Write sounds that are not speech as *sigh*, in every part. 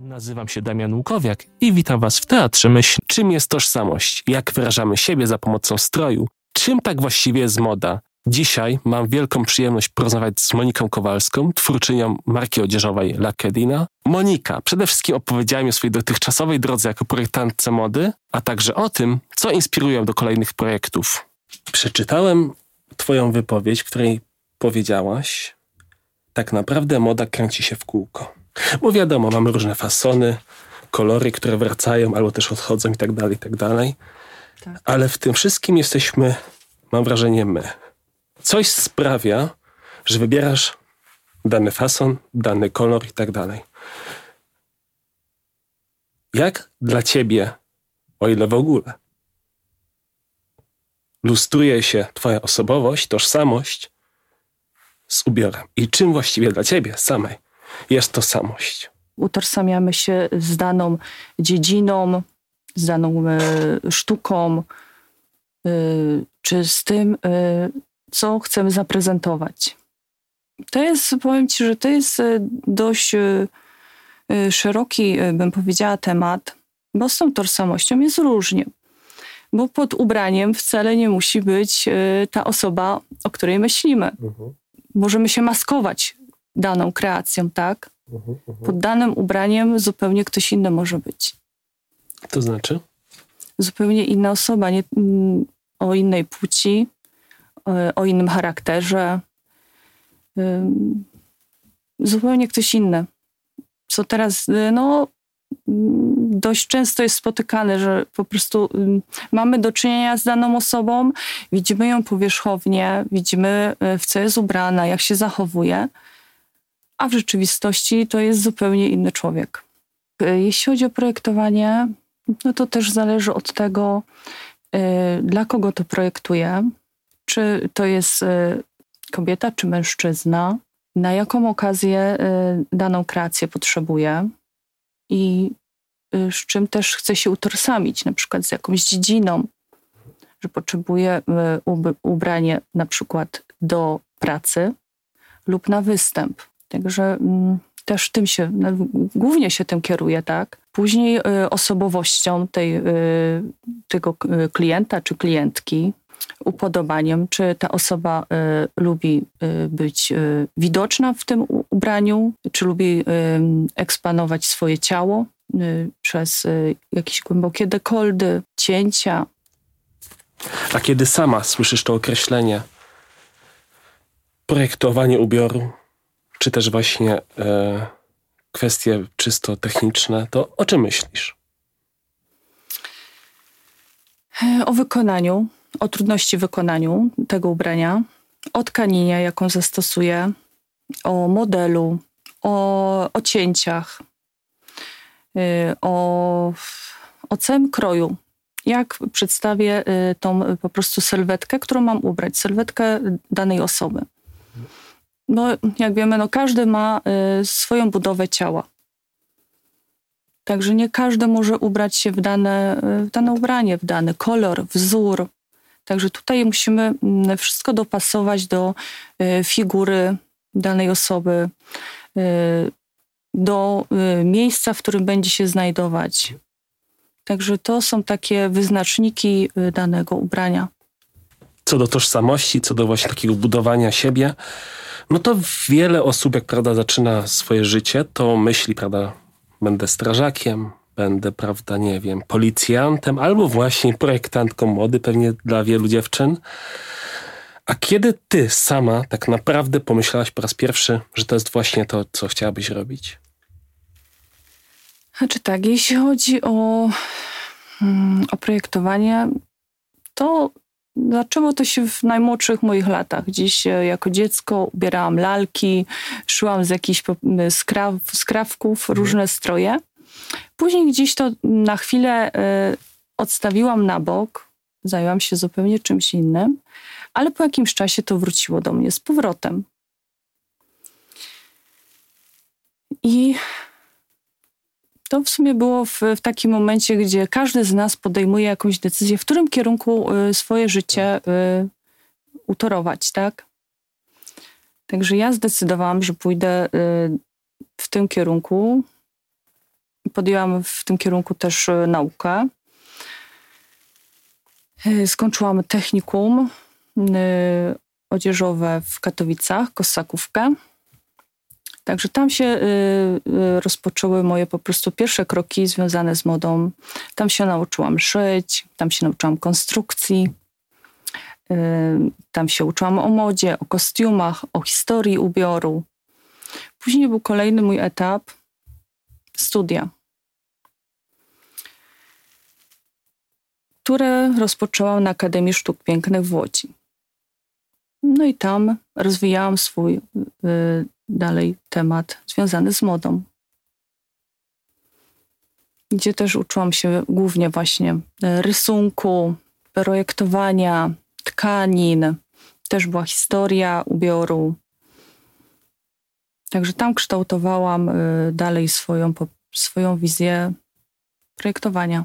Nazywam się Damian Łukowiak i witam Was w Teatrze Myśl. Czym jest tożsamość? Jak wyrażamy siebie za pomocą stroju? Czym tak właściwie jest moda? Dzisiaj mam wielką przyjemność porozmawiać z Moniką Kowalską, twórczynią marki odzieżowej Lakedina. Monika przede wszystkim opowiedziała mi o swojej dotychczasowej drodze jako projektantce mody, a także o tym, co inspiruje do kolejnych projektów. Przeczytałem Twoją wypowiedź, w której powiedziałaś, tak naprawdę moda kręci się w kółko. Bo wiadomo, mamy różne fasony, kolory, które wracają albo też odchodzą i tak dalej, i tak dalej. Tak. Ale w tym wszystkim jesteśmy, mam wrażenie, my. Coś sprawia, że wybierasz dany fason, dany kolor i tak dalej. Jak dla ciebie, o ile w ogóle, lustruje się twoja osobowość, tożsamość z ubiorem? I czym właściwie dla ciebie samej jest tożsamość? Utożsamiamy się z daną dziedziną, z daną e, sztuką, e, czy z tym, e, co chcemy zaprezentować. To jest, powiem Ci, że to jest dość szeroki, bym powiedziała, temat, bo z tą tożsamością jest różnie. Bo pod ubraniem wcale nie musi być ta osoba, o której myślimy. Możemy się maskować daną kreacją, tak? Pod danym ubraniem zupełnie ktoś inny może być. To znaczy? Zupełnie inna osoba, nie, mm, o innej płci, o, o innym charakterze. Zupełnie ktoś inny. Co teraz, y, no, dość często jest spotykane, że po prostu mamy do czynienia z daną osobą, widzimy ją powierzchownie, widzimy y, w co jest ubrana, jak się zachowuje, a w rzeczywistości to jest zupełnie inny człowiek. Y, Jeśli chodzi o projektowanie, no to też zależy od tego, y, dla kogo to projektuję. Czy to jest y, kobieta, czy mężczyzna, na jaką okazję daną kreację potrzebuje i z czym też chce się utożsamić, na przykład z jakąś dziedziną, że potrzebuje ub- ubranie na przykład do pracy lub na występ. Także mm, też tym się, głównie się tym kieruje, tak? Później y, osobowością tej, y, tego y, klienta czy klientki, upodobaniem, czy ta osoba y, lubi y, być y, widoczna w tym ubraniu, czy lubi eksponować swoje ciało przez jakieś głębokie dekoldy, cięcia. A kiedy sama słyszysz to określenie projektowanie ubioru, czy też właśnie e, kwestie czysto techniczne, to o czym myślisz? E, O wykonaniu, o trudności wykonaniu tego ubrania, o tkaninie, jaką zastosuję, o modelu, o, o cięciach, y, o, o całym kroju. Jak przedstawię y, tą po prostu sylwetkę, którą mam ubrać, sylwetkę danej osoby. No, jak wiemy, no, każdy ma y, swoją budowę ciała. Także nie każdy może ubrać się w dane, w dane ubranie, w dany kolor, wzór. Także tutaj musimy mm, wszystko dopasować do y, figury danej osoby, y, do y, miejsca, w którym będzie się znajdować. Także to są takie wyznaczniki y, danego ubrania. Co do tożsamości, co do właśnie takiego budowania siebie, no to wiele osób, jak prawda, zaczyna swoje życie, to myśli, prawda, będę strażakiem, będę, prawda, nie wiem, policjantem albo właśnie projektantką mody, pewnie dla wielu dziewczyn. A kiedy ty sama tak naprawdę pomyślałaś po raz pierwszy, że to jest właśnie to, co chciałabyś robić? Znaczy tak, jeśli chodzi o, mm, o projektowanie, to zaczęło to się w najmłodszych moich latach. Gdzieś e, jako dziecko ubierałam lalki, szyłam z jakichś skraw, skrawków różne stroje. Później gdzieś to na chwilę e, odstawiłam na bok, zajęłam się zupełnie czymś innym, ale po jakimś czasie to wróciło do mnie z powrotem. I to w sumie było w, w takim momencie, gdzie każdy z nas podejmuje jakąś decyzję, w którym kierunku y, swoje życie y, utorować, tak? Także ja zdecydowałam, że pójdę y, w tym kierunku, podjęłam w tym kierunku też naukę. Skończyłam technikum odzieżowe w Katowicach, Kosakówkę. Także tam się rozpoczęły moje po prostu pierwsze kroki związane z modą. Tam się nauczyłam szyć, tam się nauczyłam konstrukcji. Tam się uczyłam o modzie, o kostiumach, o historii ubioru. Później był kolejny mój etap studia, które rozpoczęłam na Akademii Sztuk Pięknych w Łodzi. No i tam rozwijałam swój y, dalej temat związany z modą. Gdzie też uczyłam się głównie właśnie rysunku, projektowania, tkanin, też była historia ubioru. Także tam kształtowałam y, dalej swoją, swoją wizję projektowania.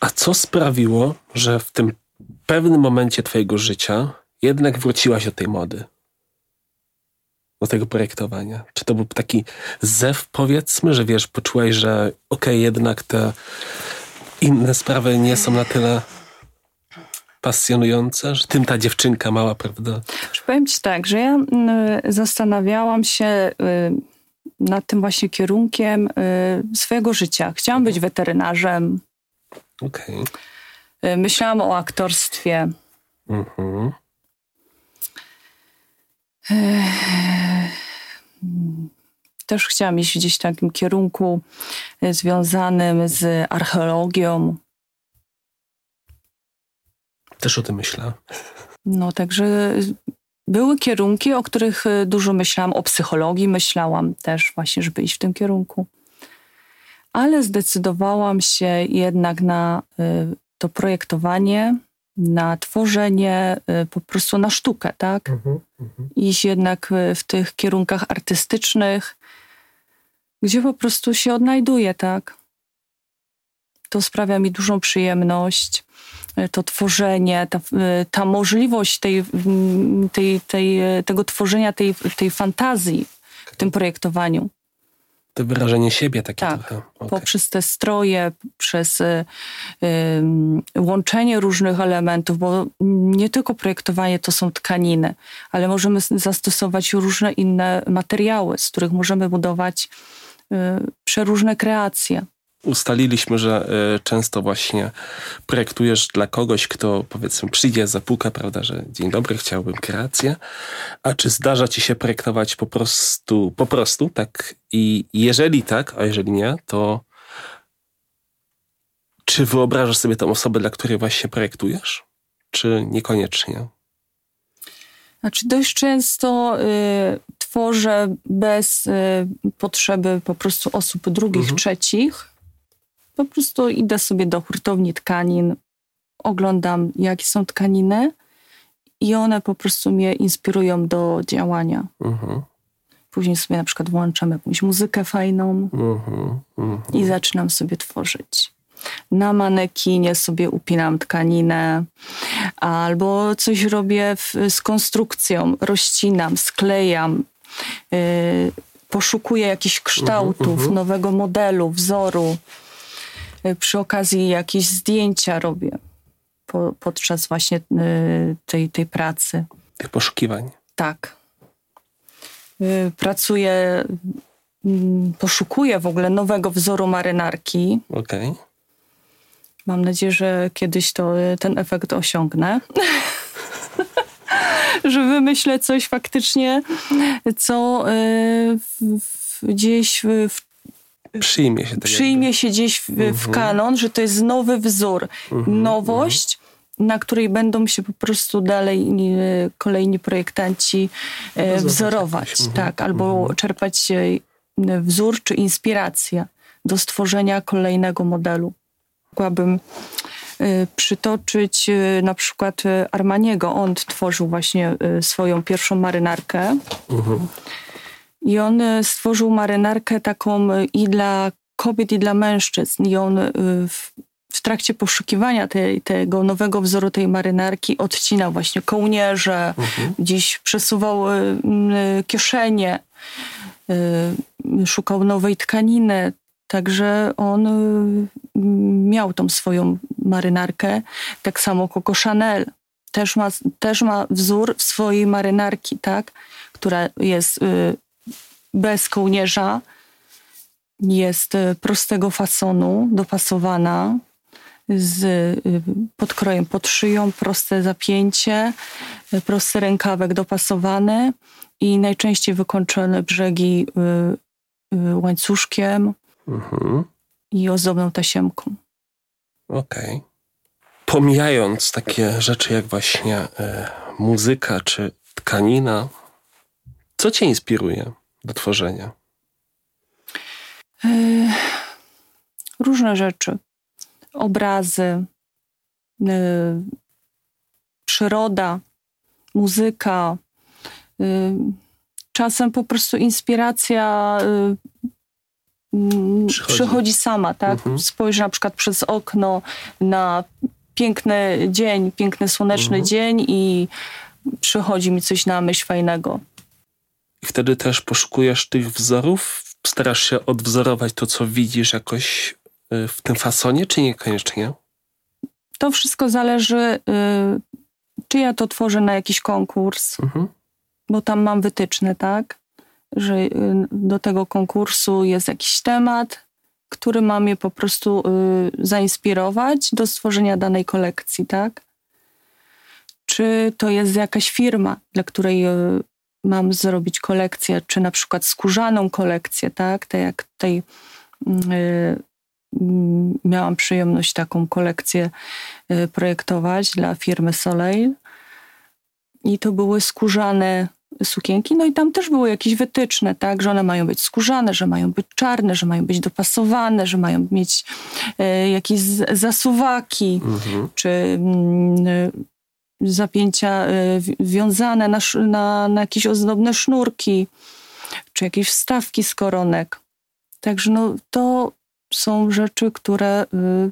A co sprawiło, że w tym pewnym momencie Twojego życia jednak wróciłaś do tej mody? Do tego projektowania? Czy to był taki zew, powiedzmy, że wiesz, poczułaś, że okej, okay, jednak te inne sprawy nie są na tyle pasjonujące, że tym ta dziewczynka mała, prawda? Powiem ci tak, że ja y, zastanawiałam się y, nad tym właśnie kierunkiem y, swojego życia. Chciałam być weterynarzem. Okej. Okay. Myślałam o aktorstwie. Mhm. Też chciałam iść gdzieś w takim kierunku związanym z archeologią. Też o tym myślę. No, także były kierunki, o których y, dużo myślałam. O psychologii myślałam też właśnie, żeby iść w tym kierunku. Ale zdecydowałam się jednak na y, to projektowanie, na tworzenie, y, po prostu na sztukę, tak? Mhm, mhm. Iść jednak w tych kierunkach artystycznych, gdzie po prostu się odnajduję, tak? To sprawia mi dużą przyjemność. E, to tworzenie, ta, ta możliwość tej, tej, tej, tego tworzenia tej, tej fantazji w tym projektowaniu. To wyrażenie siebie takie tak, trochę. Okay. Poprzez te stroje, przez y, y, łączenie różnych elementów, bo nie tylko projektowanie to są tkaniny, ale możemy zastosować różne inne materiały, z których możemy budować y, przeróżne kreacje ustaliliśmy, że y, często właśnie projektujesz dla kogoś, kto powiedzmy przyjdzie, zapuka, prawda, że dzień dobry, chciałbym kreację. A czy zdarza ci się projektować po prostu, po prostu, tak? I jeżeli tak, a jeżeli nie, to czy wyobrażasz sobie tą osobę, dla której właśnie projektujesz? Czy niekoniecznie? Znaczy dość często y, tworzę bez y, potrzeby po prostu osób drugich, mhm. trzecich. Po prostu idę sobie do hurtowni tkanin, oglądam, jakie są tkaniny i one po prostu mnie inspirują do działania. Mhm. Później sobie na przykład włączam jakąś muzykę fajną mhm. Mhm. i zaczynam sobie tworzyć. Na manekinie sobie upinam tkaninę, albo coś robię w, z konstrukcją, rozcinam, sklejam, yy, poszukuję jakichś kształtów, nowego modelu, wzoru. Y, przy okazji jakieś zdjęcia robię po, podczas właśnie y, tej, tej pracy. Tych poszukiwań. Tak. Y, pracuję, mm, poszukuję w ogóle nowego wzoru marynarki. Okej. Okay. Mam nadzieję, że kiedyś to ten efekt osiągnę. *laughs* że wymyślę coś faktycznie, co w, w, gdzieś w przyjmie się, tak przyjmie się gdzieś w, w, mhm. kanon, że to jest nowy wzór, mhm. nowość, na której będą się po prostu dalej e, kolejni projektanci e, wzorować, mhm. tak, albo czerpać e, wzór czy inspirację do stworzenia kolejnego modelu. Mogłabym przytoczyć na przykład Armaniego. On tworzył właśnie swoją pierwszą marynarkę. Mhm. I on e, stworzył marynarkę taką e, i dla kobiet, i dla mężczyzn. I on e, w, w trakcie poszukiwania tej, tego nowego wzoru tej marynarki odcinał właśnie kołnierze, mhm. gdzieś przesuwał kieszenie, szukał nowej tkaniny. Także on miał tą swoją marynarkę, tak samo Coco Chanel. Też ma, też ma wzór swojej marynarki, tak? która jest bez kołnierza, jest y, prostego fasonu, dopasowana, z podkrojem pod szyją, proste zapięcie, prosty rękawek dopasowany i najczęściej wykończone brzegi łańcuszkiem mhm. i ozdobną tasiemką. Okej. Okay. Pomijając takie rzeczy jak właśnie e, muzyka czy tkanina, co cię inspiruje do tworzenia? E, różne rzeczy. Obrazy, e, przyroda, muzyka. E, czasem po prostu inspiracja przychodzi. przychodzi, sama, tak? Mhm. Spojrzę na przykład przez okno na piękny dzień, piękny słoneczny mhm. dzień i przychodzi mi coś na myśl fajnego. I wtedy też poszukujesz tych wzorów? Starasz się odwzorować to, co widzisz jakoś y, w tym fasonie, czy niekoniecznie? To wszystko zależy, y, czy ja to tworzę na jakiś konkurs, mhm. bo tam mam wytyczne, tak? Że y, do tego konkursu jest jakiś temat, który ma mnie po prostu zainspirować do stworzenia danej kolekcji, tak? Czy to jest jakaś firma, dla której mam zrobić kolekcję, czy na przykład skórzaną kolekcję, tak? Tak jak tutaj y, miałam przyjemność taką kolekcję y, projektować dla firmy Soleil. I to były skórzane sukienki, no i tam też były jakieś wytyczne, tak, że one mają być skórzane, że mają być czarne, że mają być dopasowane, że mają mieć y, jakieś zasuwaki, mhm. czy y, zapięcia y, wiązane na, na, na jakieś ozdobne sznurki, czy jakieś wstawki z koronek. Także no, to są rzeczy, które y,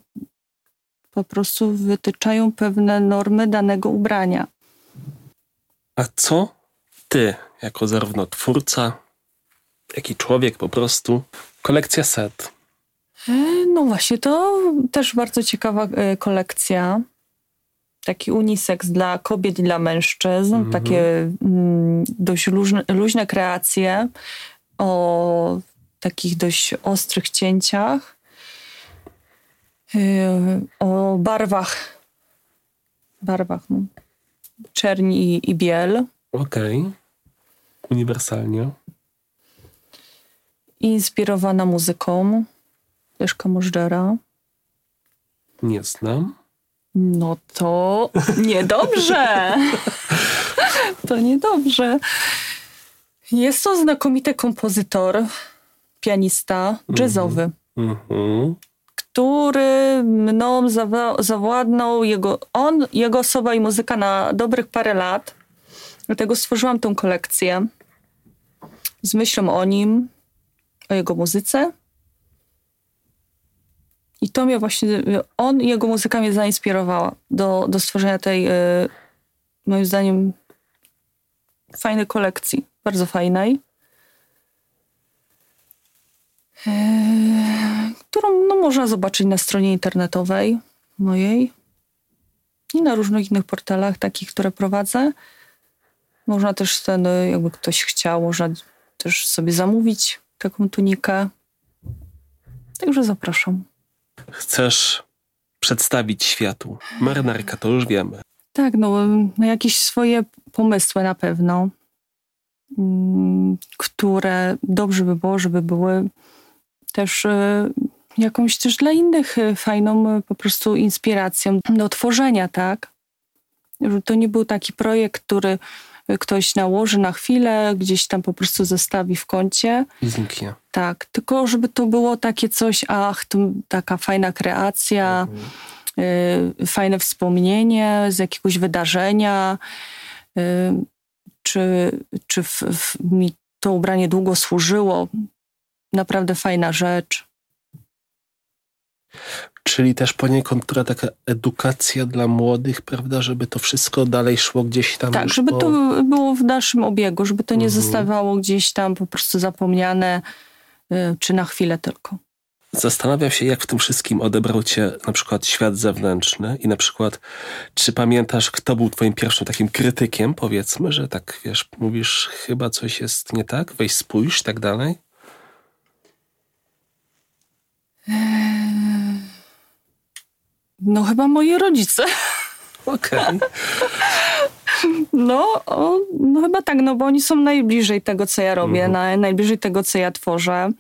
po prostu wytyczają pewne normy danego ubrania. A co ty, jako zarówno twórca, jak i człowiek po prostu, kolekcja set? E, no właśnie, to też bardzo ciekawa e, kolekcja taki unisex dla kobiet i dla mężczyzn, mm -hmm. takie mm, dość luźne, luźne kreacje o takich dość ostrych cięciach, yy, o barwach, barwach no, czerni i, i biel. Okej, okay. uniwersalnie. Inspirowana muzyką Leszka Możdżera. Nie znam. No to niedobrze. to niedobrze. Jest to znakomity kompozytor, pianista jazzowy, mm -hmm. który mną zawa zawładnął, jego, on, jego osoba i muzyka na dobrych parę lat. Dlatego stworzyłam tą kolekcję z myślą o nim, o jego muzyce i to mnie właśnie, on i jego muzyka mnie zainspirowała do, do stworzenia tej, y, moim zdaniem, fajnej kolekcji. Bardzo fajnej. Y, którą no, można zobaczyć na stronie internetowej mojej i na różnych innych portalach, takich, które prowadzę. Można też ten, jakby ktoś chciał, można też sobie zamówić taką tunikę. Także zapraszam chcesz przedstawić światu? Marynarka, to już wiemy. Tak, no, no jakieś swoje pomysły na pewno, mm, które dobrze by było, żeby były też y, jakąś też dla innych y, fajną y, po prostu inspiracją do tworzenia, tak? To nie był taki projekt, który ktoś nałoży na chwilę, gdzieś tam po prostu zostawi w kącie. I zniknie. Tak, tylko żeby to było takie coś, ach, taka fajna kreacja, mhm. y, fajne wspomnienie z jakiegoś wydarzenia, y, czy, czy w, w, mi to ubranie długo służyło. Naprawdę fajna rzecz. Czyli też poniekąd która taka edukacja dla młodych, prawda, żeby to wszystko dalej szło gdzieś tam. Tak, żeby po... to było w dalszym obiegu, żeby to nie mhm. zostawało gdzieś tam po prostu zapomniane, y, czy na chwilę tylko. Zastanawiam się, jak w tym wszystkim odebrał cię na przykład świat zewnętrzny i na przykład, czy pamiętasz, kto był twoim pierwszym takim krytykiem, powiedzmy, że tak, wiesz, mówisz, chyba coś jest nie tak, weź spójrz, tak dalej? No chyba moi rodzice. Okej. Okay. No, o, no chyba tak, no bo oni są najbliżej tego, co ja robię, mhm. na, najbliżej tego, co ja tworzę.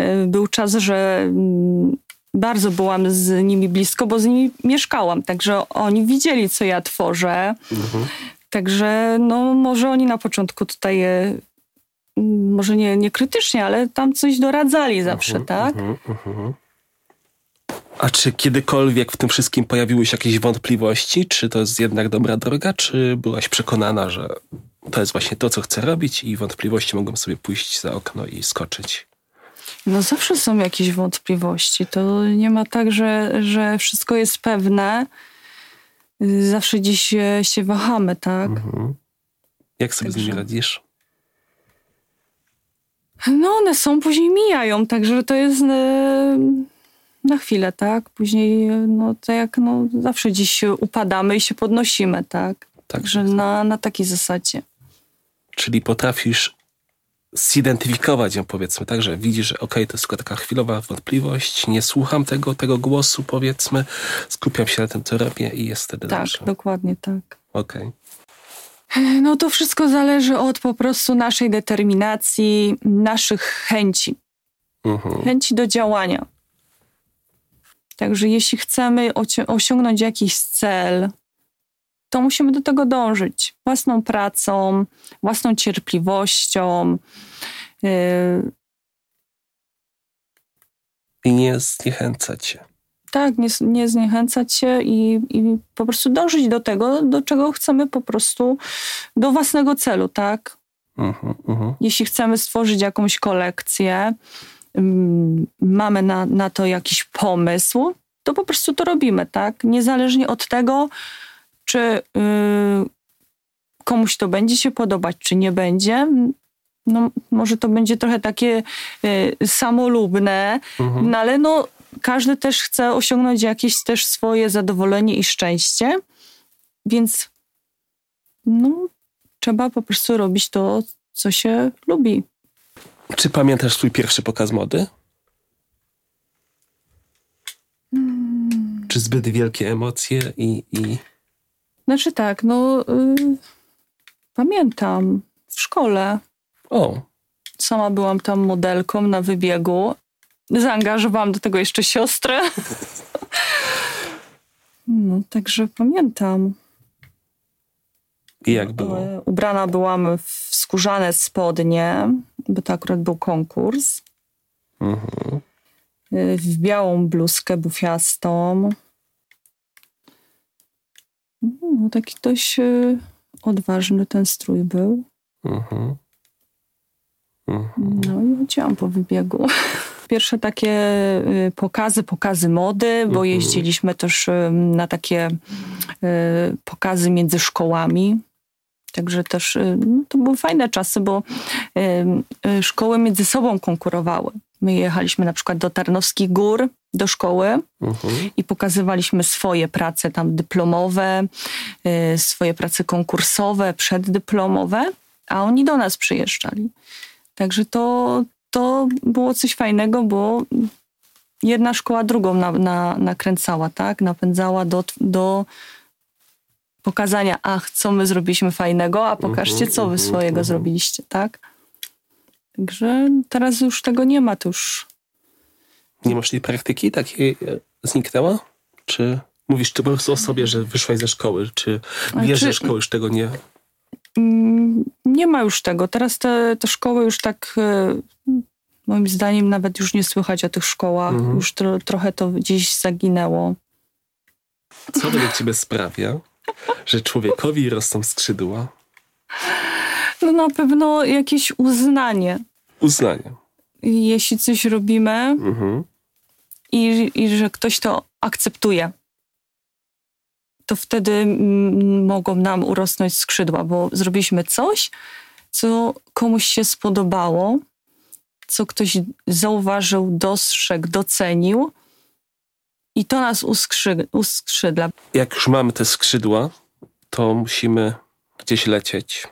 Y, był czas, że mm, bardzo byłam z nimi blisko, bo z nimi mieszkałam, także oni widzieli, co ja tworzę. Mhm. Także no może oni na początku tutaj mm, może nie, nie krytycznie, ale tam coś doradzali zawsze, mhm, tak? Mhm, mhm. A czy kiedykolwiek w tym wszystkim pojawiły się jakieś wątpliwości? Czy to jest jednak dobra droga? Czy byłaś przekonana, że to jest właśnie to, co chcę robić i wątpliwości mogą sobie pójść za okno i skoczyć? No zawsze są jakieś wątpliwości. To nie ma tak, że, że wszystko jest pewne. Zawsze się, się wahamy, tak? Mhm. Jak sobie także... z nimi radzisz? No one są, później mijają, także to jest... Yy na chwilę, tak? Później, no to jak no, zawsze dziś upadamy i się podnosimy, tak? Także tak. na, na takiej zasadzie. Czyli potrafisz zidentyfikować ją, powiedzmy, tak, że widzisz, że okej, okay, to jest tylko taka chwilowa wątpliwość, nie słucham tego, tego głosu, powiedzmy, skupiam się na tym, co robię i jest wtedy tak, dobrze. Tak, dokładnie tak. Okej. Okay. No to wszystko zależy od po prostu naszej determinacji, naszych chęci. Mhm. Chęci do działania. Także jeśli chcemy osiągnąć jakiś cel, to musimy do tego dążyć własną pracą, własną cierpliwością. Yy. I nie zniechęcać się. Tak, nie, nie zniechęcać się i, i po prostu dążyć do tego, do czego chcemy po prostu, do własnego celu, tak? Uh -huh, uh -huh. Jeśli chcemy stworzyć jakąś kolekcję, mamy na, na to jakiś pomysł, to po prostu to robimy, tak? Niezależnie od tego, czy yy, komuś to będzie się podobać, czy nie będzie. No, może to będzie trochę takie y, samolubne, mhm. no ale no, każdy też chce osiągnąć jakieś też swoje zadowolenie i szczęście, więc no, trzeba po prostu robić to, co się lubi. Czy pamiętasz swój pierwszy pokaz mody? Hmm. Czy zbyt wielkie emocje i. i... Znaczy tak, no. Y, pamiętam w szkole. O. Sama byłam tam modelką na wybiegu. Zaangażowałam do tego jeszcze siostrę. *laughs* no, także pamiętam. I jak było? Ubrana byłam w skórzane spodnie, bo to akurat był konkurs. Mhm. W białą bluzkę bufiastą. No, taki dość e, odważny ten strój był. Mhm. Mhm. No i chodziłam po wybiegu. *laughs* Pierwsze takie e, pokazy, pokazy mody, bo mhm. jeździliśmy też na takie pokazy między szkołami. Także też y, no, to były fajne czasy, bo y, y, szkoły między sobą konkurowały. My jechaliśmy na przykład do Tarnowskich Gór, do szkoły mhm. i pokazywaliśmy swoje prace tam dyplomowe, swoje prace konkursowe, przeddyplomowe, a oni do nas przyjeżdżali. Także to, to było coś fajnego, bo jedna szkoła drugą na, na, nakręcała, tak? Napędzała do, do pokazania, ach, co my zrobiliśmy fajnego, a pokażcie, co wy mhm, swojego mhm. zrobiliście, tak? Także teraz już tego nie ma, to już... Nie masz tej praktyki takiej e, zniknęła? Czy mówisz ty po prostu o sobie, że wyszłaś ze szkoły? Czy wiesz, że szkoły już tego nie... Mm, nie ma już tego. Teraz te, te szkoły już tak e, moim zdaniem nawet już nie słychać o tych szkołach. Mhm. Już tro, trochę to gdzieś zaginęło. Co według ciebie sprawia, *laughs* że człowiekowi rosną skrzydła? No na pewno jakieś uznanie. Uznanie. Jeśli coś robimy mhm. i, i że ktoś to akceptuje, to wtedy mogą nam urosnąć skrzydła, bo zrobiliśmy coś, co komuś się spodobało co ktoś zauważył, dostrzegł, docenił i to nas uskrzy, uskrzydla. Jak już mamy te skrzydła, to musimy gdzieś lecieć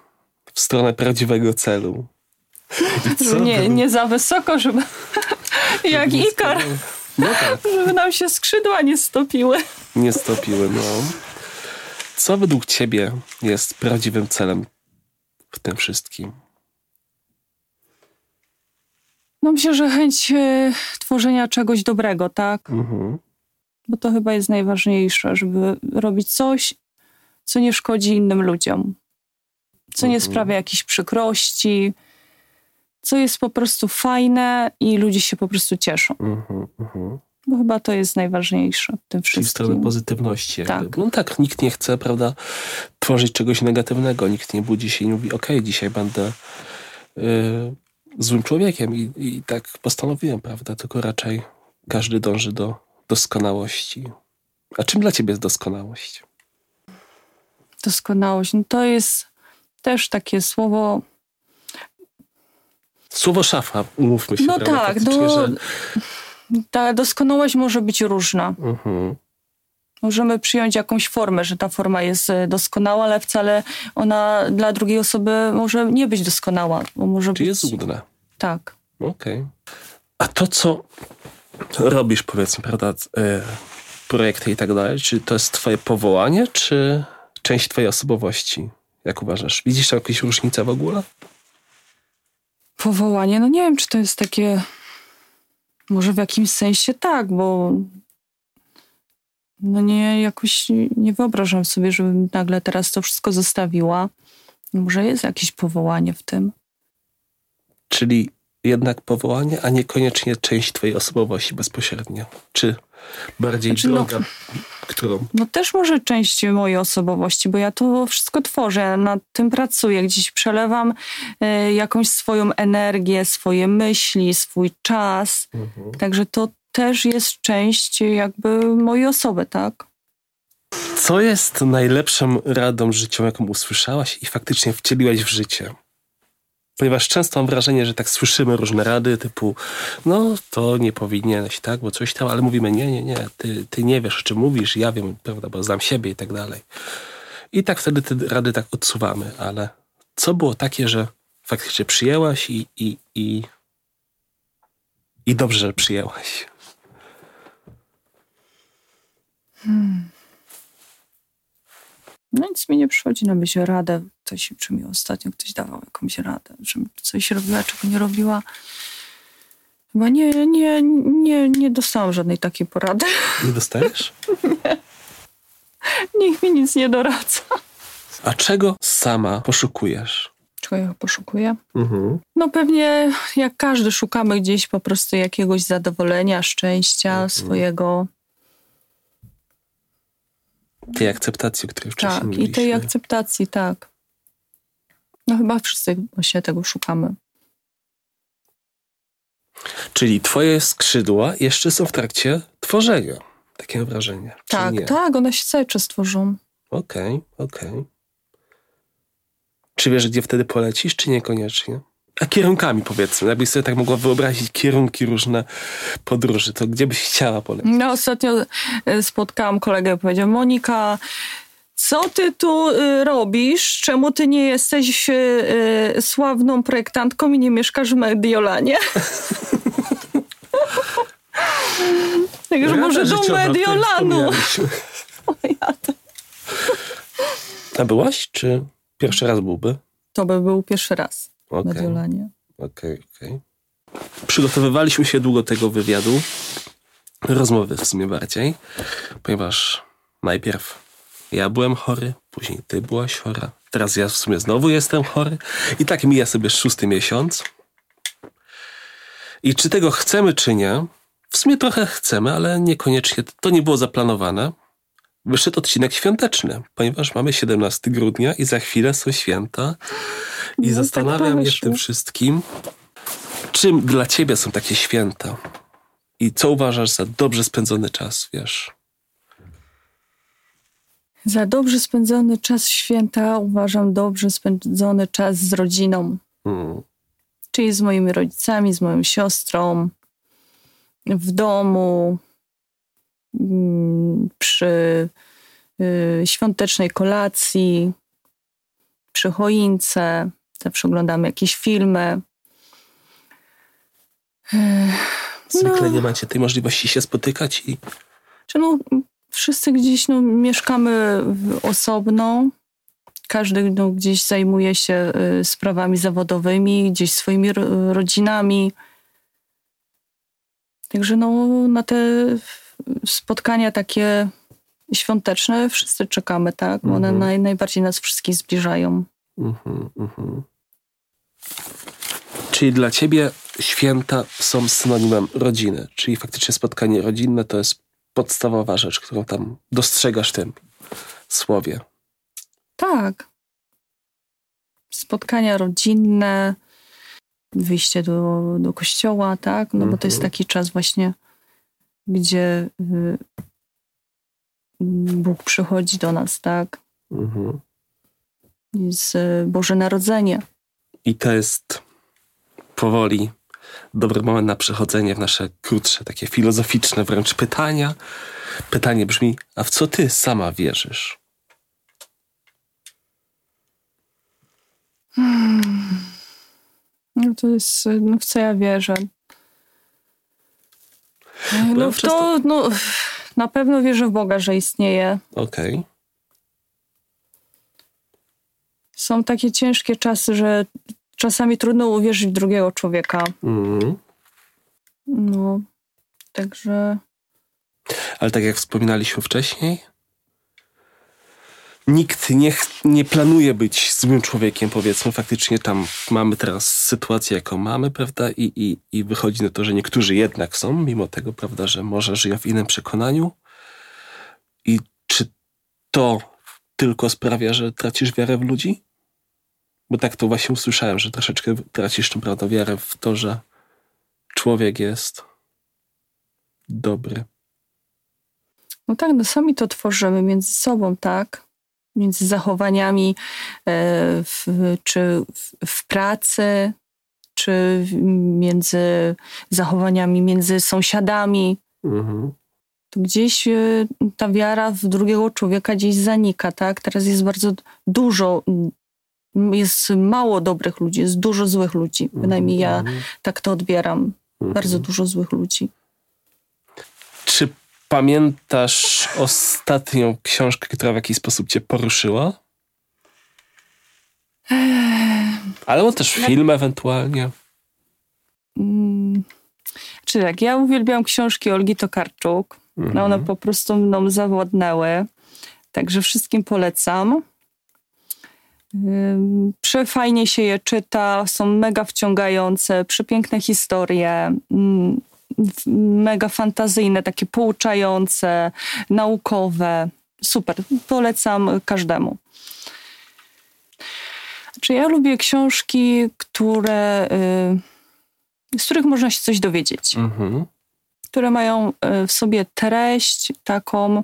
w stronę prawdziwego celu. *laughs* Nie, nie za wysoko, żeby *laughs* jak Ikar, no tak. *laughs* żeby nam się skrzydła nie stopiły. Nie stopiły, no. Co według ciebie jest prawdziwym celem w tym wszystkim? No myślę, że chęć e, tworzenia czegoś dobrego, tak? Mhm. Bo to chyba jest najważniejsze, żeby robić coś, co nie szkodzi innym ludziom. Co nie Mhm. sprawia jakichś przykrości, co jest po prostu fajne i ludzie się po prostu cieszą. Mhm, mhm. Bo chyba to jest najważniejsze w tym Czyli w stronę wszystkim. pozytywności. Jakby. Tak. No tak, nikt nie chce, prawda, tworzyć czegoś negatywnego. Nikt nie budzi się i mówi, okej, dzisiaj będę y, złym człowiekiem i, i tak postanowiłem, prawda, tylko raczej każdy dąży do doskonałości. A czym dla ciebie jest doskonałość? Doskonałość. No to jest też takie słowo. Słowo szafa, umówmy się, No tak, faktycznie, no, że... ta doskonałość może być różna. Mhm. Możemy przyjąć jakąś formę, że ta forma jest e, doskonała, ale wcale ona dla drugiej osoby może nie być doskonała. Bo może Czy być... jest złudne? Tak. Okej. A to, co robisz, powiedzmy, prawda, e, projekty i tak dalej, czy to jest twoje powołanie, czy część twojej osobowości? Jak uważasz? Widzisz jakieś różnice w ogóle? Powołanie, no nie wiem, czy to jest takie. Może w jakimś sensie tak, bo. No nie, jakoś nie wyobrażam sobie, żebym nagle teraz to wszystko zostawiła. Może jest jakieś powołanie w tym. Czyli jednak powołanie, a niekoniecznie część twojej osobowości bezpośrednio? Czy bardziej Znaczy, no- droga, którą... No też może część mojej osobowości, bo ja to wszystko tworzę, nad tym pracuję, gdzieś przelewam e, jakąś swoją energię, swoje myśli, swój czas. Mhm. Także to też jest część jakby mojej osoby, tak? Co jest najlepszą radą życiową, jaką usłyszałaś i faktycznie wcieliłaś w życie? Ponieważ często mam wrażenie, że tak słyszymy różne rady typu no to nie powinieneś, tak, bo coś tam, ale mówimy nie, nie, nie, ty, ty nie wiesz o czym mówisz, ja wiem, prawda, bo znam siebie i tak dalej. I tak wtedy te rady tak odsuwamy, ale co było takie, że faktycznie przyjęłaś i, i, i, i dobrze, że przyjęłaś? No nic mi nie przychodzi na myśl radę. Coś, czy mi ostatnio ktoś dawał jakąś radę, żebym coś robiła, czego nie robiła. Chyba nie, nie, nie, nie dostałam żadnej takiej porady. Nie dostajesz? *laughs* Nikt mi nic nie doradza. A czego sama poszukujesz? Czego ja poszukuję? Mhm. No pewnie jak każdy szukamy gdzieś po prostu jakiegoś zadowolenia, szczęścia Mhm. swojego. Tej akceptacji, o której wcześniej Tak, i mówiliśmy. tej akceptacji, tak. No chyba wszyscy właśnie tego szukamy. Czyli twoje skrzydła jeszcze są w trakcie tworzenia. Takie wrażenie. Tak, tak, one się cały czas tworzą. Okej, okej. Czy wiesz, gdzie wtedy polecisz, czy niekoniecznie? A kierunkami powiedzmy, jakbyś sobie tak mogła wyobrazić kierunki różne podróży, to gdzie byś chciała polecieć? No ostatnio e, spotkałam kolegę, powiedział Monika, co ty tu y, robisz? Czemu ty nie jesteś y, y, sławną projektantką i nie mieszkasz w Mediolanie? *laughs* Także może do Mediolanu. *laughs* A byłaś, czy pierwszy raz byłby? To by był pierwszy raz w Okej, Mediolanie. okej, okej. Przygotowywaliśmy się długo tego wywiadu, rozmowy w sumie bardziej, ponieważ najpierw ja byłem chory, później ty byłaś chora, teraz ja w sumie znowu jestem chory i tak mija sobie szósty miesiąc. I czy tego chcemy, czy nie? W sumie trochę chcemy, ale niekoniecznie. To nie było zaplanowane. Wyszedł odcinek świąteczny, ponieważ mamy 17 grudnia i za chwilę są święta. I No, zastanawiam tak się tym wszystkim, czym dla ciebie są takie święta? I co uważasz za dobrze spędzony czas, wiesz? Za dobrze spędzony czas święta uważam dobrze spędzony czas z rodziną. Hmm. Czyli z moimi rodzicami, z moją siostrą, w domu, mm, przy y, świątecznej kolacji, przy choince, zawsze oglądamy jakieś filmy. Zwykle no, nie macie tej możliwości się spotykać i. Czy no, wszyscy gdzieś no, mieszkamy osobno. Każdy no, gdzieś zajmuje się y, sprawami zawodowymi, gdzieś swoimi rodzinami. Także no, na te spotkania takie świąteczne wszyscy czekamy, tak? One mhm. naj, najbardziej nas wszystkich zbliżają. Mhm, mhm. Czyli dla ciebie święta są synonimem rodziny, czyli faktycznie spotkanie rodzinne to jest podstawowa rzecz, którą tam dostrzegasz w tym słowie. Tak. Spotkania rodzinne, wyjście do, do kościoła, tak? No bo to jest mhm. taki czas właśnie, gdzie y, Bóg przychodzi do nas, tak? Mhm. Jest y, Boże Narodzenie. I to jest powoli dobry moment na przechodzenie w nasze krótsze, takie filozoficzne wręcz pytania. Pytanie brzmi, a w co ty sama wierzysz? Hmm. No to jest, no w co ja wierzę? No w to, no, na pewno wierzę w Boga, że istnieje. Okej. Okay. Są takie ciężkie czasy, że czasami trudno uwierzyć drugiego człowieka. Mm. No, także. Ale tak jak wspominaliśmy wcześniej, nikt nie, nie planuje być złym człowiekiem, powiedzmy. Faktycznie tam mamy teraz sytuację, jaką mamy, prawda? I, i, I wychodzi na to, że niektórzy jednak są, mimo tego, prawda, że może żyją w innym przekonaniu. I czy to tylko sprawia, że tracisz wiarę w ludzi? Bo tak to właśnie usłyszałem, że troszeczkę tracisz tą prawda wiarę w to, że człowiek jest dobry. No tak, no sami to tworzymy między sobą, tak? Między zachowaniami e, w, czy w, w pracy, czy między zachowaniami między sąsiadami. Mhm. To gdzieś e, ta wiara w drugiego człowieka gdzieś zanika, tak? Teraz jest bardzo dużo jest mało dobrych ludzi, jest dużo złych ludzi. Bynajmniej ja mhm. tak to odbieram. Bardzo mhm. dużo złych ludzi. Czy pamiętasz ostatnią książkę, która w jakiś sposób cię poruszyła? Albo też film ewentualnie. Hmm. Czy tak, ja uwielbiam książki Olgi Tokarczuk. No one po prostu mną zawładnęły. Także wszystkim polecam. Przefajnie się je czyta, są mega wciągające, przepiękne historie, mega fantazyjne, takie pouczające, naukowe. Super, polecam każdemu. Czy ja lubię książki, które, y, z których można się coś dowiedzieć, mhm. które mają y, w sobie treść taką,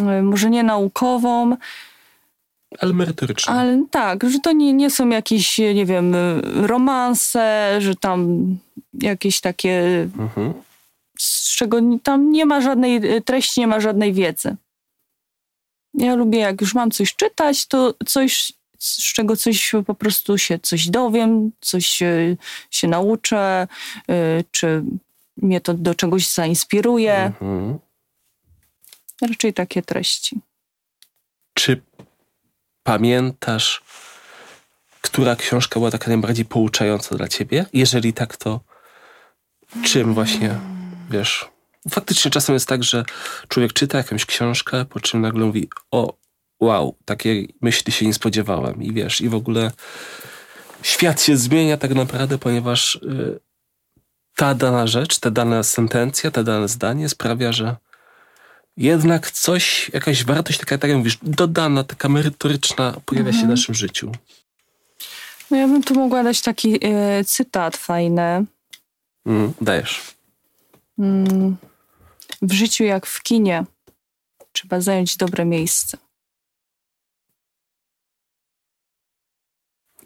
y, może nie naukową, ale merytoryczne. Ale tak, że to nie, nie są jakieś, nie wiem, romanse, że tam jakieś takie, mhm. z czego tam nie ma żadnej treści, nie ma żadnej wiedzy. Ja lubię, jak już mam coś czytać, to coś, z czego coś po prostu się coś dowiem, coś się, się nauczę, czy mnie to do czegoś zainspiruje. Mhm. Raczej takie treści. Czy pamiętasz, która książka była taka najbardziej pouczająca dla ciebie? Jeżeli tak, to czym właśnie, wiesz... Faktycznie czasem jest tak, że człowiek czyta jakąś książkę, po czym nagle mówi, o, wow, takiej myśli się nie spodziewałem. I wiesz, i w ogóle świat się zmienia tak naprawdę, ponieważ y, ta dana rzecz, ta dana sentencja, ta dane zdanie sprawia, że jednak coś, jakaś wartość taka, tak jak mówisz, dodana, taka merytoryczna pojawia mhm. się w naszym życiu. No ja bym tu mogła dać taki e, cytat fajny. Mm, dajesz. Mm, w życiu jak w kinie trzeba zająć dobre miejsce.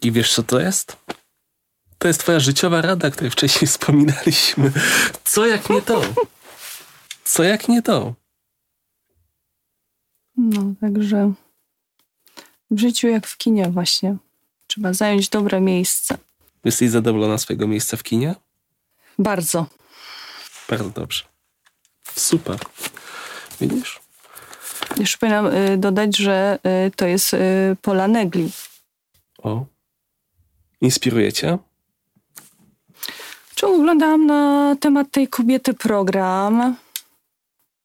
I wiesz, co to jest? To jest twoja życiowa rada, której wcześniej wspominaliśmy. Co jak nie to? Co jak nie to? No, także w życiu jak w kinie właśnie. Trzeba zająć dobre miejsce. Jesteś zadowolona swojego miejsca w kinie? Bardzo. Bardzo dobrze. Super. Widzisz? Jeszcze powinnam y, dodać, że y, to jest y, Pola Negli. O. Inspirujecie? Czy oglądałam na temat tej kobiety program.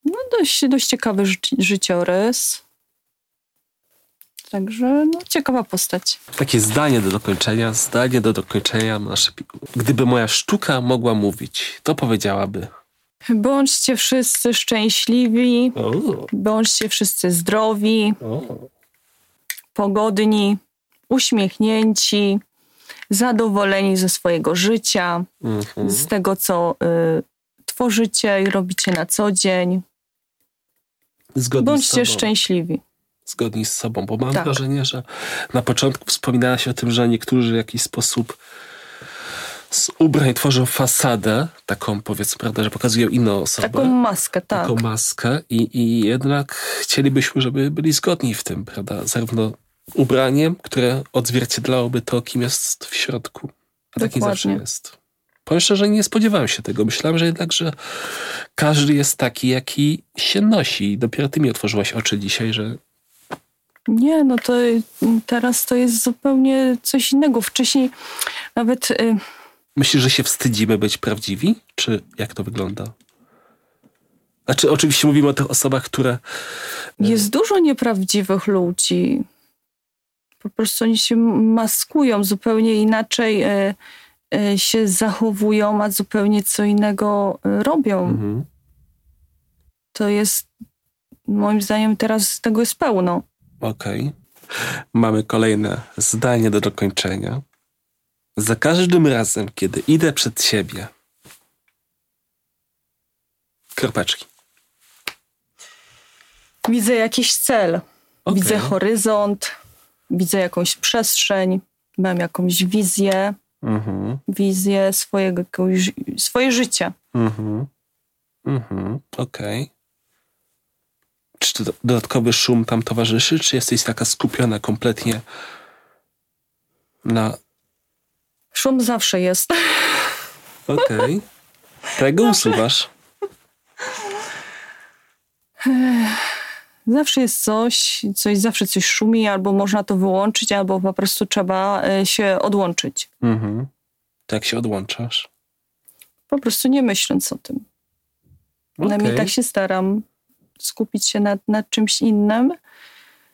No dość, dość ciekawy ży życiorys. Także no, ciekawa postać. Takie zdanie do dokończenia, zdanie do dokończenia. Nasze... Gdyby moja sztuka mogła mówić, to powiedziałaby. Bądźcie wszyscy szczęśliwi, O. bądźcie wszyscy zdrowi, O. pogodni, uśmiechnięci, zadowoleni ze swojego życia, Mhm. z tego, co y, tworzycie i robicie na co dzień. Zgodni z Bądźcie szczęśliwi. Zgodni z sobą, bo mam Tak. wrażenie, że na początku wspominałaś o tym, że niektórzy w jakiś sposób z ubrań tworzą fasadę, taką powiedzmy, prawda, że pokazują inną osobę. Taką maskę, tak. taką maskę i, i jednak chcielibyśmy, żeby byli zgodni w tym, prawda? Zarówno ubraniem, które odzwierciedlałoby to, kim jest w środku. A tak nie Dokładnie. zawsze jest. Powiem szczerze, nie spodziewałem się tego. Myślałem, że jednak, że każdy jest taki, jaki się nosi. Dopiero ty mi otworzyłaś oczy dzisiaj, że Nie, no to y, teraz to jest zupełnie coś innego. Wcześniej nawet y, myślisz, że się wstydzimy być prawdziwi? Czy jak to wygląda? Znaczy, oczywiście mówimy o tych osobach, które jest dużo nieprawdziwych ludzi. Po prostu oni się maskują, zupełnie inaczej y, y, się zachowują, a zupełnie co innego y, robią. Mhm. To jest, moim zdaniem, teraz tego jest pełno. Okej. Mamy kolejne zdanie do dokończenia. Za każdym razem, kiedy idę przed siebie. Kropeczki. Widzę jakiś cel, Okej. widzę horyzont, widzę jakąś przestrzeń, mam jakąś wizję, Mhm. wizję swojego, jakiegoś, swoje życie. Mhm. Mhm. Okej. Czy to dodatkowy szum tam towarzyszy, czy jesteś taka skupiona kompletnie na... Szum zawsze jest. Okej. Tego usuwasz. *laughs* Zawsze jest coś, coś, zawsze coś szumi, albo można to wyłączyć, albo po prostu trzeba e, się odłączyć. Mhm. To jak się odłączasz? Po prostu nie myśląc o tym. Przynajmniej Okej. tak się staram skupić się nad, nad czymś innym,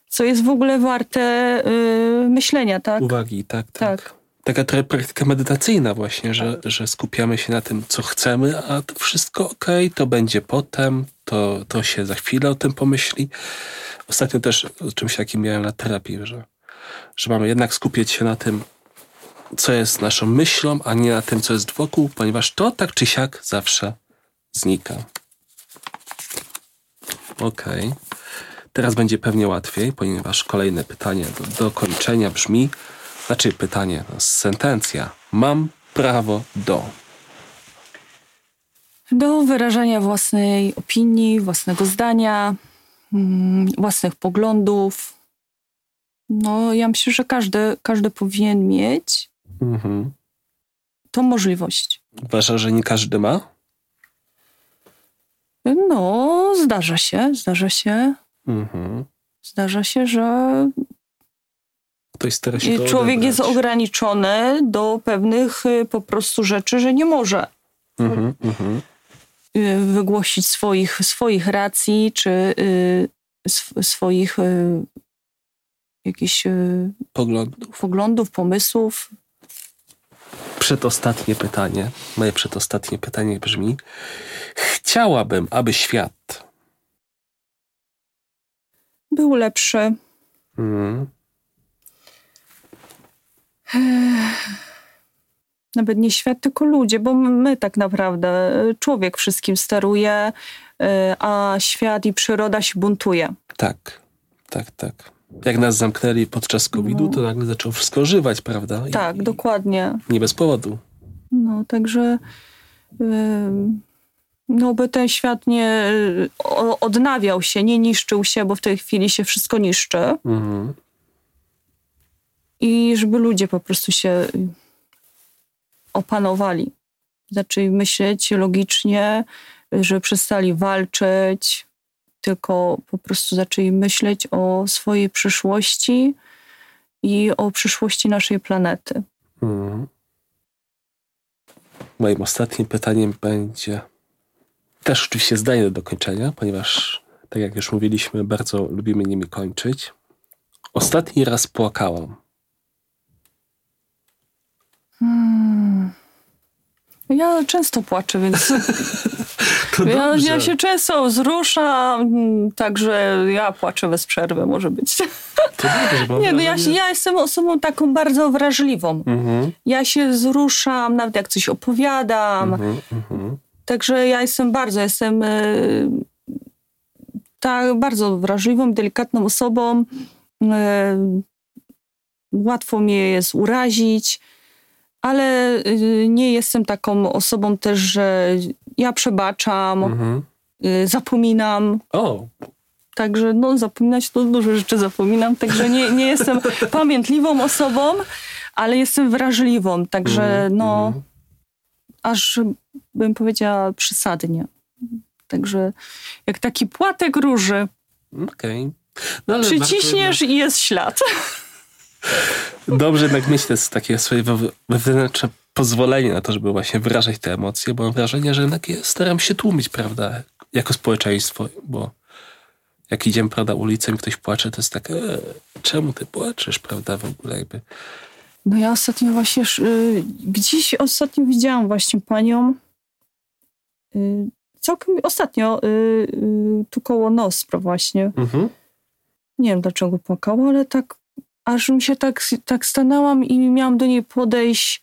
co jest w ogóle warte y, myślenia, tak? Uwagi, tak, tak. Tak. Taka trochę praktyka medytacyjna właśnie, że, że skupiamy się na tym, co chcemy, a to wszystko okej, to będzie potem, to, to się za chwilę o tym pomyśli. Ostatnio też o czymś takim miałem na terapii, że, że mamy jednak skupiać się na tym, co jest naszą myślą, a nie na tym, co jest wokół, ponieważ to tak czy siak zawsze znika. Okej. Teraz będzie pewnie łatwiej, ponieważ kolejne pytanie do dokończenia brzmi, znaczy pytanie, sentencja. Mam prawo do. Do wyrażania własnej opinii, własnego zdania, mm, własnych poglądów. No, ja myślę, że każdy, każdy powinien mieć Mhm. tą możliwość. Uważa, że nie każdy ma? No, zdarza się, zdarza się. Mhm. Zdarza się, że człowiek odebrać. jest ograniczony do pewnych y, po prostu rzeczy, że nie może Mhm, mhm. Y, wygłosić swoich, swoich racji, czy y, sw- swoich y, jakichś Poglądów. poglądów, pomysłów. Przedostatnie pytanie. Moje przedostatnie pytanie brzmi. Chciałabym, aby świat. Był lepszy. Mhm. Nawet nie świat, tylko ludzie, bo my tak naprawdę, y, człowiek wszystkim steruje, y, a świat i przyroda się buntuje. Tak, tak, tak. Jak nas zamknęli podczas COVID-u, to nagle zaczął wszystko żywać, prawda? I, Tak, dokładnie. Nie bez powodu. No, także ym, no, by ten świat nie y, odnawiał się, nie niszczył się, bo w tej chwili się wszystko niszczy. Mhm. I żeby ludzie po prostu się y, opanowali. Zaczęli myśleć logicznie, że przestali walczyć, tylko po prostu zaczęli myśleć o swojej przyszłości i o przyszłości naszej planety. Mhm. Moim ostatnim pytaniem będzie też oczywiście zdanie do dokończenia, ponieważ tak jak już mówiliśmy, bardzo lubimy nimi kończyć. Ostatni raz płakałam. Hmm. Ja często płaczę, więc *laughs* *laughs* ja, ja się często wzruszam, także ja płaczę bez przerwy, może być. Dobrze, *laughs* Nie, no ja, się- ja jestem osobą taką bardzo wrażliwą. Mhm, Ja się wzruszam, nawet jak coś opowiadam. mhm, mhm. Także ja jestem bardzo, jestem y, tak bardzo wrażliwą, delikatną osobą. Y, łatwo mnie jest urazić, ale y, nie jestem taką osobą też, że ja przebaczam, Mhm. y, zapominam. O, Także no, zapominać to dużo rzeczy zapominam, także nie, nie jestem *laughs* pamiętliwą osobą, ale jestem wrażliwą, także Mhm, no, mhm. aż bym powiedziała przesadnie. Także jak taki płatek róży, okej. No, ale przyciśniesz i jest ślad. Dobrze jednak mieć te takie swoje wew- wewnętrzne pozwolenie na to, żeby właśnie wyrażać te emocje, bo mam wrażenie, że jednak je staram się tłumić, prawda, jako społeczeństwo, bo jak idziemy, prawda, ulicą i ktoś płacze, to jest tak, e, czemu ty płaczesz, prawda, w ogóle jakby. No ja ostatnio właśnie, y, gdzieś ostatnio widziałam właśnie panią, y, całkiem ostatnio, y, y, tu koło Nospro właśnie, Mhm. nie wiem dlaczego płakała, ale tak, aż mi się tak, tak stanęłam i miałam do niej podejść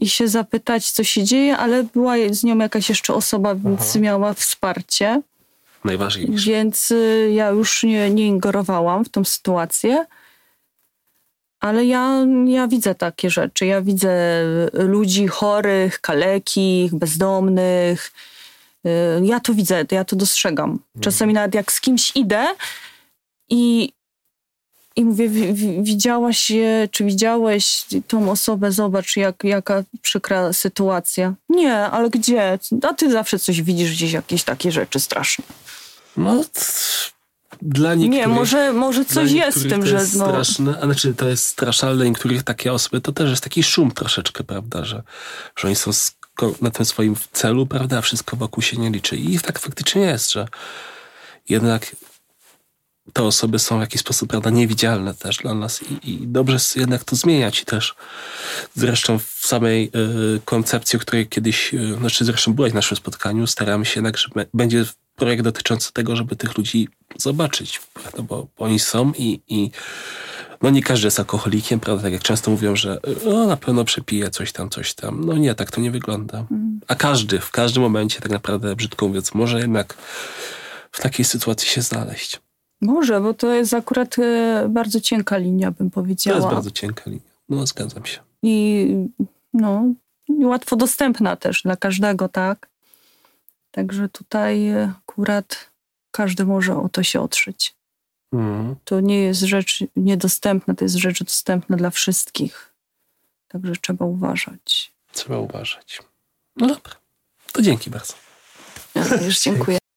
i się zapytać, co się dzieje, ale była z nią jakaś jeszcze osoba, więc Aha. miała wsparcie, Najważniejsze. więc y, ja już nie, nie ingerowałam w tą sytuację. Ale ja, ja widzę takie rzeczy. Ja widzę ludzi chorych, kalekich, bezdomnych. Y, Ja to widzę, ja to dostrzegam. Czasami nawet jak z kimś idę i, i mówię, "Wi- wi- widziałaś je, czy widziałeś tą osobę, zobacz jak, jaka przykra sytuacja. Nie, ale gdzie? A ty zawsze coś widzisz, gdzieś jakieś takie rzeczy straszne. No, dla niektórych... Nie, może, może coś jest w tym, to że jest no, straszne, a znaczy to jest dla niektórych takie osoby to też jest taki szum troszeczkę, prawda, że, że oni są na tym swoim celu, prawda, a wszystko wokół się nie liczy. I tak faktycznie jest, że jednak te osoby są w jakiś sposób, prawda, niewidzialne też dla nas i, i dobrze jest jednak to zmieniać i też zresztą w samej y, koncepcji, o której kiedyś, y, znaczy zresztą byłeś w naszym spotkaniu, staramy się jednak, że będzie projekt dotyczący tego, żeby tych ludzi zobaczyć, prawda, bo oni są i, i no nie każdy jest alkoholikiem, prawda, tak jak często mówią, że o, na pewno przepije coś tam, coś tam. No nie, tak to nie wygląda. A każdy, w każdym momencie tak naprawdę, brzydko mówiąc, może jednak w takiej sytuacji się znaleźć. Może, bo to jest akurat e, bardzo cienka linia, bym To powiedziała. jest bardzo cienka linia. No, zgadzam się. I no, łatwo dostępna też dla każdego, tak? Także tutaj akurat każdy może o to się otrzeć. Mhm. To nie jest rzecz niedostępna, to jest rzecz dostępna dla wszystkich. Także trzeba uważać. Trzeba uważać. No dobra. To dzięki bardzo. Ja również dziękuję. *laughs*